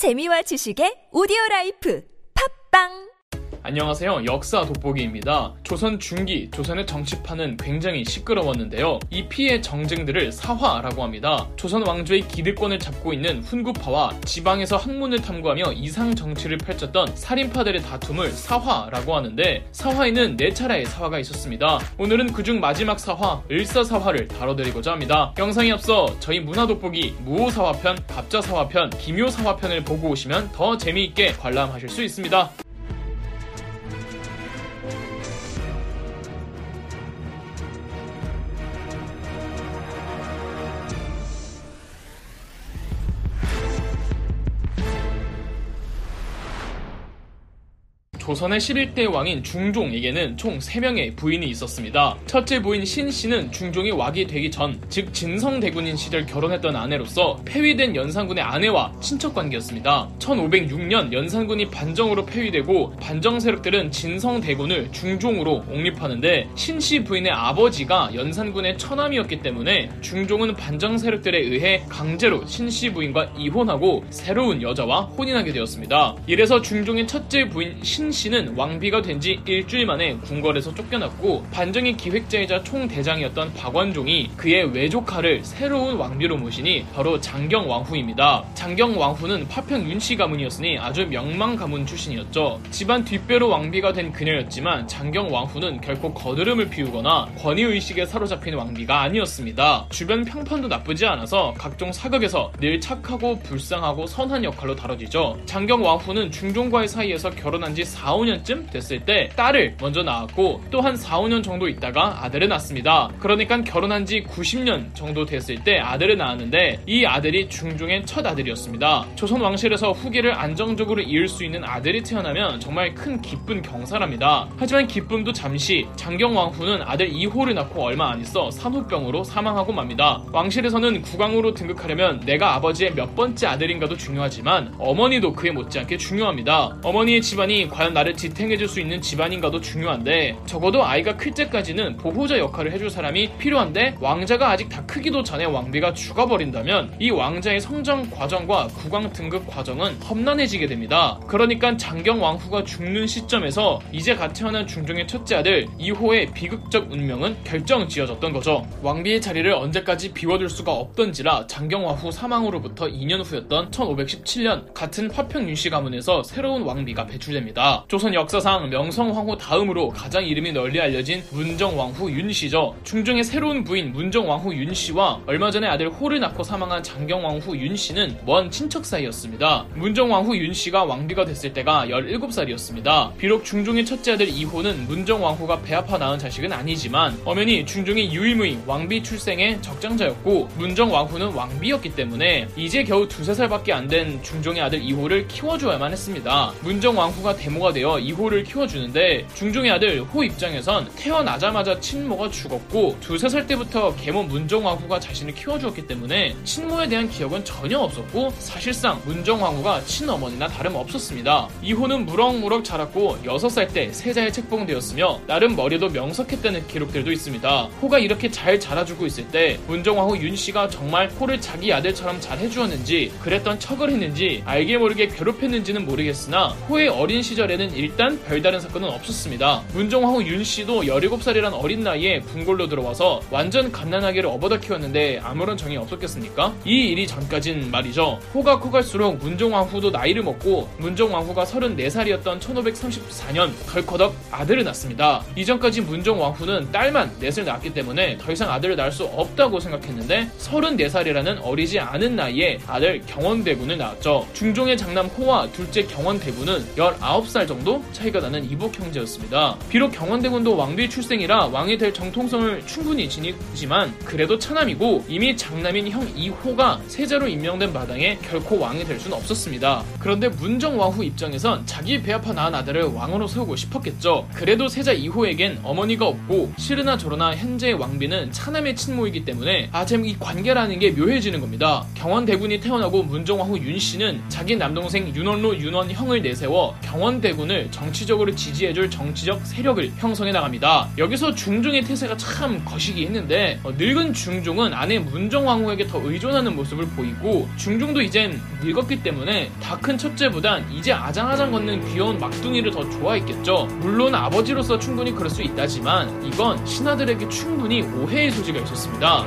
재미와 지식의 오디오 라이프. 팟빵 안녕하세요. 역사 돋보기입니다. 조선 중기, 조선의 정치판은 굉장히 시끄러웠는데요. 이 피의 정쟁들을 사화라고 합니다. 조선 왕조의 기득권을 잡고 있는 훈구파와 지방에서 학문을 탐구하며 이상 정치를 펼쳤던 살인파들의 다툼을 사화라고 하는데 사화에는 네 차례의 사화가 있었습니다. 오늘은 그중 마지막 사화, 을사사화를 다뤄드리고자 합니다. 영상에 앞서 저희 문화 돋보기 무오사화편, 갑자사화편, 기묘사화편을 보고 오시면 더 재미있게 관람하실 수 있습니다. 조선의 11대 왕인 중종에게는 총 3명의 부인이 있었습니다. 첫째 부인 신씨는 중종이 왁이 되기 전, 즉 진성대군인 시절 결혼했던 아내로서 폐위된 연산군의 아내와 친척 관계였습니다. 1506년 연산군이 반정으로 폐위되고 반정 세력들은 진성대군을 중종으로 옹립하는데 신씨 부인의 아버지가 연산군의 처남이었기 때문에 중종은 반정 세력들에 의해 강제로 신씨 부인과 이혼하고 새로운 여자와 혼인하게 되었습니다. 이래서 중종의 첫째 부인 신씨 는 왕비가 된 지 일주일 만에 궁궐에서 쫓겨났고 반정의 기획자이자 총대장이었던 박완종이 그의 외조카를 새로운 왕비로 모시니 바로 장경 왕후입니다. 장경 왕후는 파평 윤씨 가문이었으니 아주 명망 가문 출신이었죠. 집안 뒷배로 왕비가 된 그녀였지만 장경 왕후는 결코 거드름을 피우거나 권위의식에 사로잡힌 왕비가 아니었습니다. 주변 평판도 나쁘지 않아서 각종 사극에서 늘 착하고 불쌍하고 선한 역할로 다뤄지죠. 장경 왕후는 중종과의 사이에서 결혼한 지 4, 5년쯤 됐을 때 딸을 먼저 낳았고 또 한 4, 5년 정도 있다가 아들을 낳습니다. 그러니까 결혼한 지 90년 정도 됐을 때 아들을 낳았는데 이 아들이 중종의 첫 아들이었습니다. 조선 왕실에서 후계를 안정적으로 이을 수 있는 아들이 태어나면 정말 큰 기쁜 경사랍니다. 하지만 기쁨도 잠시 장경 왕후는 아들 2호를 낳고 얼마 안 있어 산후병으로 사망하고 맙니다. 왕실에서는 국왕으로 등극하려면 내가 아버지의 몇 번째 아들인가도 중요하지만 어머니도 그에 못지않게 중요합니다. 어머니의 집안이 과연 나를 지탱해줄 수 있는 집안인가도 중요한데 적어도 아이가 클 때까지는 보호자 역할을 해줄 사람이 필요한데 왕자가 아직 다 크기도 전에 왕비가 죽어버린다면 이 왕자의 성장 과정과 국왕 등급 과정은 험난해지게 됩니다. 그러니까 장경 왕후가 죽는 시점에서 이제 갓 태어난 중종의 첫째 아들 2호의 비극적 운명은 결정 지어졌던 거죠. 왕비의 자리를 언제까지 비워둘 수가 없던지라 장경 왕후 사망으로부터 2년 후였던 1517년 같은 화평 윤씨 가문에서 새로운 왕비가 배출됩니다. 조선 역사상 명성황후 다음으로 가장 이름이 널리 알려진 문정왕후 윤씨죠. 중종의 새로운 부인 문정왕후 윤씨와 얼마 전에 아들 호를 낳고 사망한 장경왕후 윤씨는 먼 친척 사이였습니다. 문정왕후 윤씨가 왕비가 됐을 때가 17살이었습니다. 비록 중종의 첫째 아들 이호는 문정왕후가 배 아파 낳은 자식은 아니지만 엄연히 중종의 유일무이 왕비 출생의 적장자였고 문정왕후는 왕비였기 때문에 이제 겨우 두세 살밖에 안 된 중종의 아들 이호를 키워줘야만 했습니다. 문정왕후가 대모가 되어 이호를 키워주는데 중종의 아들 호 입장에선 태어나자마자 친모가 죽었고 두세 살 때부터 계모 문정왕후가 자신을 키워주었기 때문에 친모에 대한 기억은 전혀 없었고 사실상 문정왕후가 친어머니나 다름없었습니다. 이호는 무럭무럭 자랐고 6살 때 세자에 책봉되었으며 나름 머리도 명석했다는 기록들도 있습니다. 호가 이렇게 잘 자라주고 있을 때 문정왕후 윤씨가 정말 호를 자기 아들처럼 잘 해주었는지 그랬던 척을 했는지 알게 모르게 괴롭혔는지는 모르겠으나 호의 어린 시절에는 일단 별다른 사건은 없었습니다. 문정왕후 윤씨도 17살이란 어린 나이에 궁궐로 들어와서 완전 갓난아기를 업어다 키웠는데 아무런 정이 없었겠습니까? 이 일이 전까진 말이죠. 호가 커갈수록 문정왕후도 나이를 먹고 문정왕후가 34살이었던 1534년 덜커덕 아들을 낳습니다. 이전까지 문정왕후는 딸만 넷을 낳았기 때문에 더 이상 아들을 낳을 수 없다고 생각했는데 34살이라는 어리지 않은 나이에 아들 경원대군을 낳았죠. 중종의 장남 호와 둘째 경원대군은 19살 정도 차이가 나는 이복 형제였습니다. 비록 경원대군도 왕비 출생이라 왕이 될 정통성을 충분히 지니지만 그래도 차남이고 이미 장남인 형 이호가 세자로 임명된 마당에 결코 왕이 될 수는 없었습니다. 그런데 문정왕후 입장에선 자기 배아파 낳은 아들을 왕으로 세우고 싶었겠죠. 그래도 세자 이호에겐 어머니가 없고 싫으나 저러나 현재의 왕비는 차남의 친모이기 때문에 아잼 이 관계라는 게 묘해지는 겁니다. 경원대군이 태어나고 문정왕후 윤씨는 자기 남동생 윤원로 윤원형을 내세워 경원대군 경원대군을 정치적으로 지지해줄 정치적 세력을 형성해 나갑니다. 여기서 중종의 태세가 참 거시기 했는데 어, 늙은 중종은 아내 문정왕후에게 더 의존하는 모습을 보이고 중종도 이젠 늙었기 때문에 다 큰 첫째보단 이제 아장아장 걷는 귀여운 막둥이를 더 좋아했겠죠. 물론 아버지로서 충분히 그럴 수 있다지만 이건 신하들에게 충분히 오해의 소지가 있었습니다.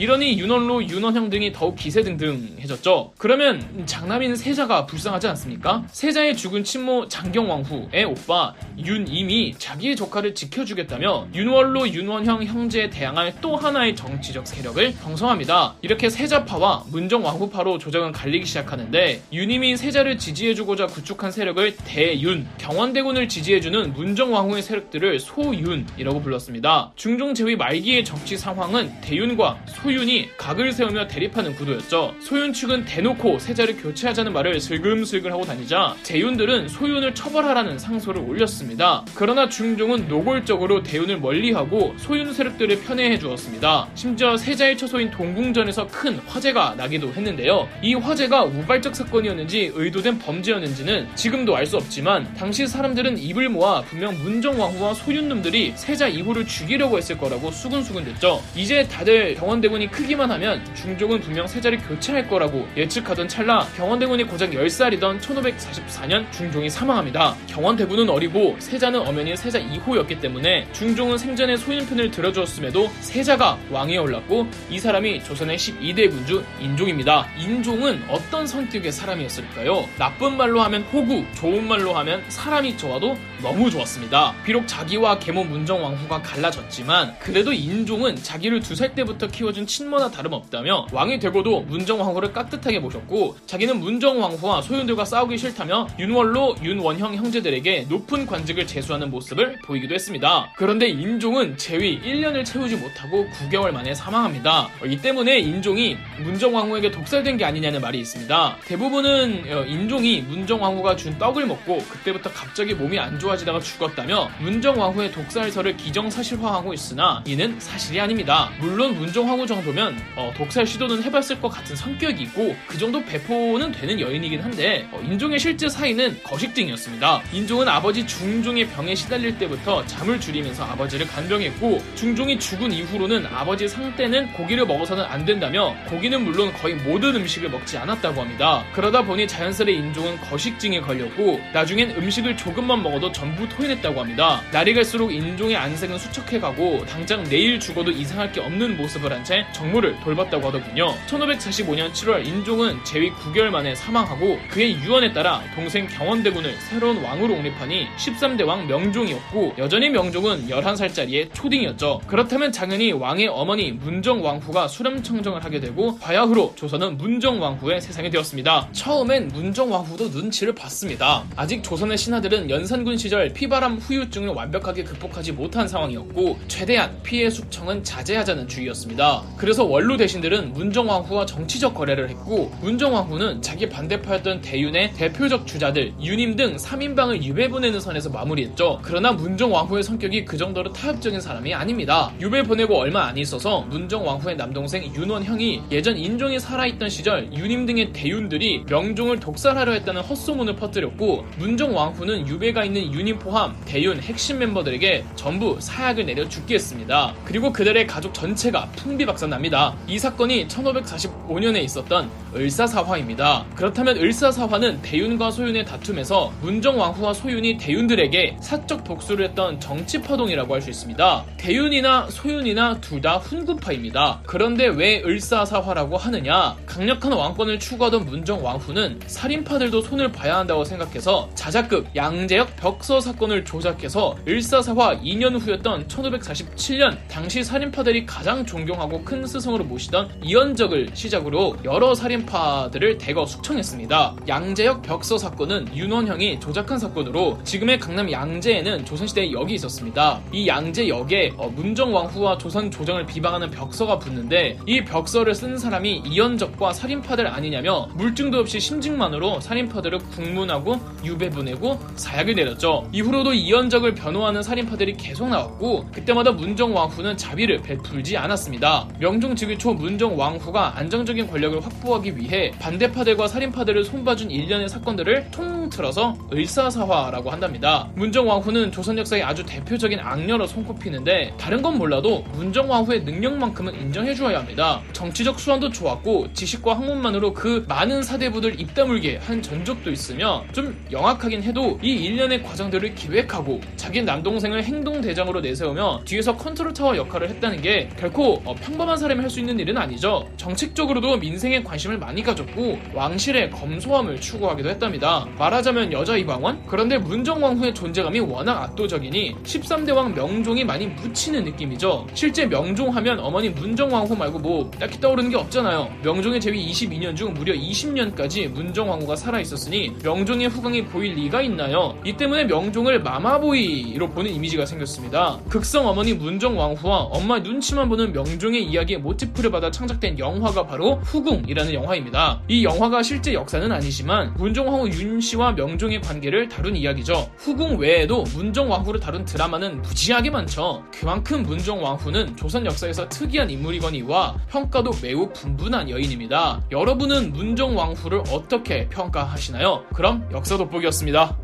이러니 윤원로, 윤원형 등이 더욱 기세등등해졌죠. 그러면 장남인 세자가 불쌍하지 않습니까? 세자의 죽은 친모 장경왕후의 오빠 윤임이 자기의 조카를 지켜주겠다며 윤원로, 윤원형 형제에 대항할 또 하나의 정치적 세력을 형성합니다. 이렇게 세자파와 문정왕후파로 조정은 갈리기 시작하는데 윤임이 세자를 지지해주고자 구축한 세력을 대윤, 경원대군을 지지해주는 문정왕후의 세력들을 소윤이라고 불렀습니다. 중종 제위 말기의 정치 상황은 대윤과 소 소윤이 각을 세우며 대립하는 구도였죠. 소윤 측은 대놓고 세자를 교체하자는 말을 슬금슬금 하고 다니자 재윤들은 소윤을 처벌하라는 상소를 올렸습니다. 그러나 중종은 노골적으로 대윤을 멀리하고 소윤 세력들을 편애해 주었습니다. 심지어 세자의 처소인 동궁전에서 큰 화재가 나기도 했는데요. 이 화재가 우발적 사건이었는지 의도된 범죄였는지는 지금도 알 수 없지만 당시 사람들은 입을 모아 분명 문정왕후와 소윤놈들이 세자 이후를 죽이려고 했을 거라고 수근수근댔죠. 이제 다들 병원대군 대군이 크기만 하면 중종은 분명 세자를 교체할 거라고 예측하던 찰나 경원대군이 고작 10살이던 1544년 중종이 사망합니다. 경원대군은 어리고 세자는 엄연히 세자 2호였기 때문에 중종은 생전에 소인편을 들어주었음에도 세자가 왕위에 올랐고 이 사람이 조선의 12대 군주 인종입니다. 인종은 어떤 성격의 사람이었을까요? 나쁜 말로 하면 호구, 좋은 말로 하면 사람이 좋아도 너무 좋았습니다. 비록 자기와 계모 문정왕후가 갈라졌지만 그래도 인종은 자기를 두 살 때부터 키워준 친모나 다름없다며 왕이 되고도 문정왕후를 깍듯하게 모셨고 자기는 문정왕후와 소윤들과 싸우기 싫다며 윤월로 윤원형 형제들에게 높은 관직을 제수하는 모습을 보이기도 했습니다. 그런데 인종은 재위 1년을 채우지 못하고 9개월 만에 사망합니다. 이 때문에 인종이 문정왕후에게 독살된 게 아니냐는 말이 있습니다. 대부분은 어, 인종이 문정왕후가 준 떡을 먹고 그때부터 갑자기 몸이 안 좋아지다가 죽었다며 문정왕후의 독살설을 기정사실화하고 있으나 이는 사실이 아닙니다. 물론 문정왕후 정도 정도면 어, 독살 시도는 해봤을 것 같은 성격이고 그 정도 배포는 되는 여인이긴 한데 어, 인종의 실제 사이는 거식증이었습니다. 인종은 아버지 중종의 병에 시달릴 때부터 잠을 줄이면서 아버지를 간병했고 중종이 죽은 이후로는 아버지 상때는 고기를 먹어서는 안 된다며 고기는 물론 거의 모든 음식을 먹지 않았다고 합니다. 그러다 보니 자연스레 인종은 거식증에 걸렸고 나중엔 음식을 조금만 먹어도 전부 토해냈다고 합니다. 날이 갈수록 인종의 안색은 수척해가고 당장 내일 죽어도 이상할 게 없는 모습을 한 채 정무를 돌봤다고 하더군요. 1545년 7월 인종은 재위 9개월 만에 사망하고 그의 유언에 따라 동생 경원대군을 새로운 왕으로 옹립하니 13대 왕 명종이었고 여전히 명종은 11살짜리의 초딩이었죠. 그렇다면 당연히 왕의 어머니 문정왕후가 수렴청정을 하게 되고 바야흐로 조선은 문정왕후의 세상이 되었습니다. 처음엔 문정왕후도 눈치를 봤습니다. 아직 조선의 신하들은 연산군 시절 피바람 후유증을 완벽하게 극복하지 못한 상황이었고 최대한 피해 숙청은 자제하자는 주의였습니다. 그래서 원로 대신들은 문정왕후와 정치적 거래를 했고 문정왕후는 자기 반대파였던 대윤의 대표적 주자들 윤임 등 3인방을 유배 보내는 선에서 마무리했죠. 그러나 문정왕후의 성격이 그 정도로 타협적인 사람이 아닙니다. 유배 보내고 얼마 안 있어서 문정왕후의 남동생 윤원형이 예전 인종이 살아있던 시절 윤임 등의 대윤들이 명종을 독살하려 했다는 헛소문을 퍼뜨렸고 문정왕후는 유배가 있는 윤임 포함 대윤 핵심 멤버들에게 전부 사약을 내려 죽게 했습니다. 그리고 그들의 가족 전체가 풍비박산 납니다. 이 사건이 1545년에 있었던 을사사화입니다. 그렇다면 을사사화는 대윤과 소윤의 다툼에서 문정왕후와 소윤이 대윤들에게 사적 복수를 했던 정치파동이라고 할 수 있습니다. 대윤이나 소윤이나 둘 다 훈구파입니다. 그런데 왜 을사사화라고 하느냐? 강력한 왕권을 추구하던 문정왕후는 살인파들도 손을 봐야 한다고 생각해서 자작극 양재역 벽서 사건을 조작해서 을사사화 2년 후였던 1547년 당시 살인파들이 가장 존경하고 큰큰 스승으로 모시던 이현적을 시작으로 여러 살인파들을 대거 숙청했습니다. 양재역 벽서 사건은 윤원형이 조작한 사건으로 지금의 강남 양재에는 조선시대에 역이 있었습니다. 이 양재역에 어, 문정왕후와 조선 조정을 비방하는 벽서가 붙는데 이 벽서를 쓴 사람이 이연적과 살인파들 아니냐며 물증도 없이 심증만으로 살인파들을 국문하고 유배 보내고 사약을 내렸죠. 이후로도 이연적을 변호하는 살인파들이 계속 나왔고 그때마다 문정왕후는 자비를 베풀지 않았습니다. 명종 즉위 초 문정 왕후가 안정적인 권력을 확보하기 위해 반대파들과 살인파들을 손봐준 일련의 사건들을 통틀어서 을사사화라고 한답니다. 문정 왕후는 조선 역사의 아주 대표적인 악녀로 손꼽히는데 다른 건 몰라도 문정 왕후의 능력만큼은 인정해주어야 합니다. 정치적 수완도 좋았고 지식과 학문만으로 그 많은 사대부들 입다물게 한 전적도 있으며 좀 영악하긴 해도 이 일련의 과정들을 기획하고 자기 남동생을 행동대장으로 내세우며 뒤에서 컨트롤 타워 역할을 했다는 게 결코 어, 평범한 사람이 할 수 있는 일은 아니죠. 정책적으로도 민생에 관심을 많이 가졌고 왕실의 검소함을 추구하기도 했답니다. 말하자면 여자 이방원? 그런데 문정왕후의 존재감이 워낙 압도적이니 13대 왕 명종이 많이 묻히는 느낌이죠. 실제 명종하면 어머니 문정왕후 말고 뭐 딱히 떠오르는 게 없잖아요. 명종의 재위 22년 중 무려 20년까지 문정왕후가 살아있었으니 명종의 후광이 보일 리가 있나요? 이 때문에 명종을 마마보이로 보는 이미지가 생겼습니다. 극성 어머니 문정왕 후와 엄마 눈치만 보는 명종의 이야기 에 모티프를 받아 창작된 영화가 바로 후궁이라는 영화입니다. 이 영화가 실제 역사는 아니지만 문정왕후 윤씨와 명종의 관계를 다룬 이야기죠. 후궁 외에도 문정왕후를 다룬 드라마는 무지하게 많죠. 그만큼 문정왕후는 조선 역사에서 특이한 인물이거니와 평가도 매우 분분한 여인입니다. 여러분은 문정왕후를 어떻게 평가하시나요? 그럼 역사 돋보기였습니다.